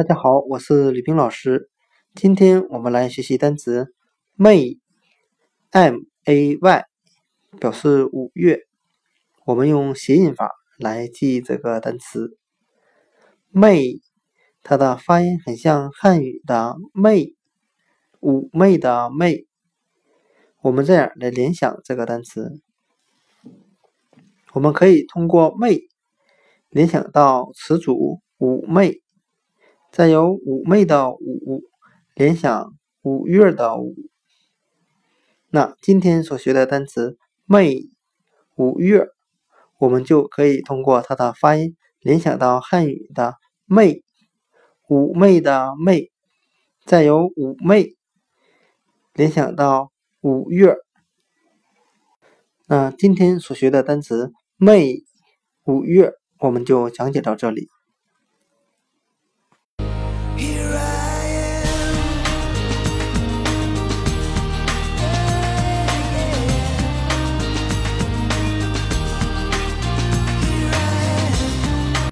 大家好，我是李冰老师。今天我们来学习单词 May，M A Y，表示五月。我们用谐音法来记这个单词 May，它的发音很像汉语的“媚”，妩媚的“媚”。我们这样来联想这个单词，我们可以通过“媚”联想到词组“妩媚”。再由妩媚的妩联想五月的五，那今天所学的单词媚五月，我们就可以通过它的发音联想到汉语的媚，妩媚的媚，再由妩媚联想到五月。那今天所学的单词媚五月，我们就讲解到这里。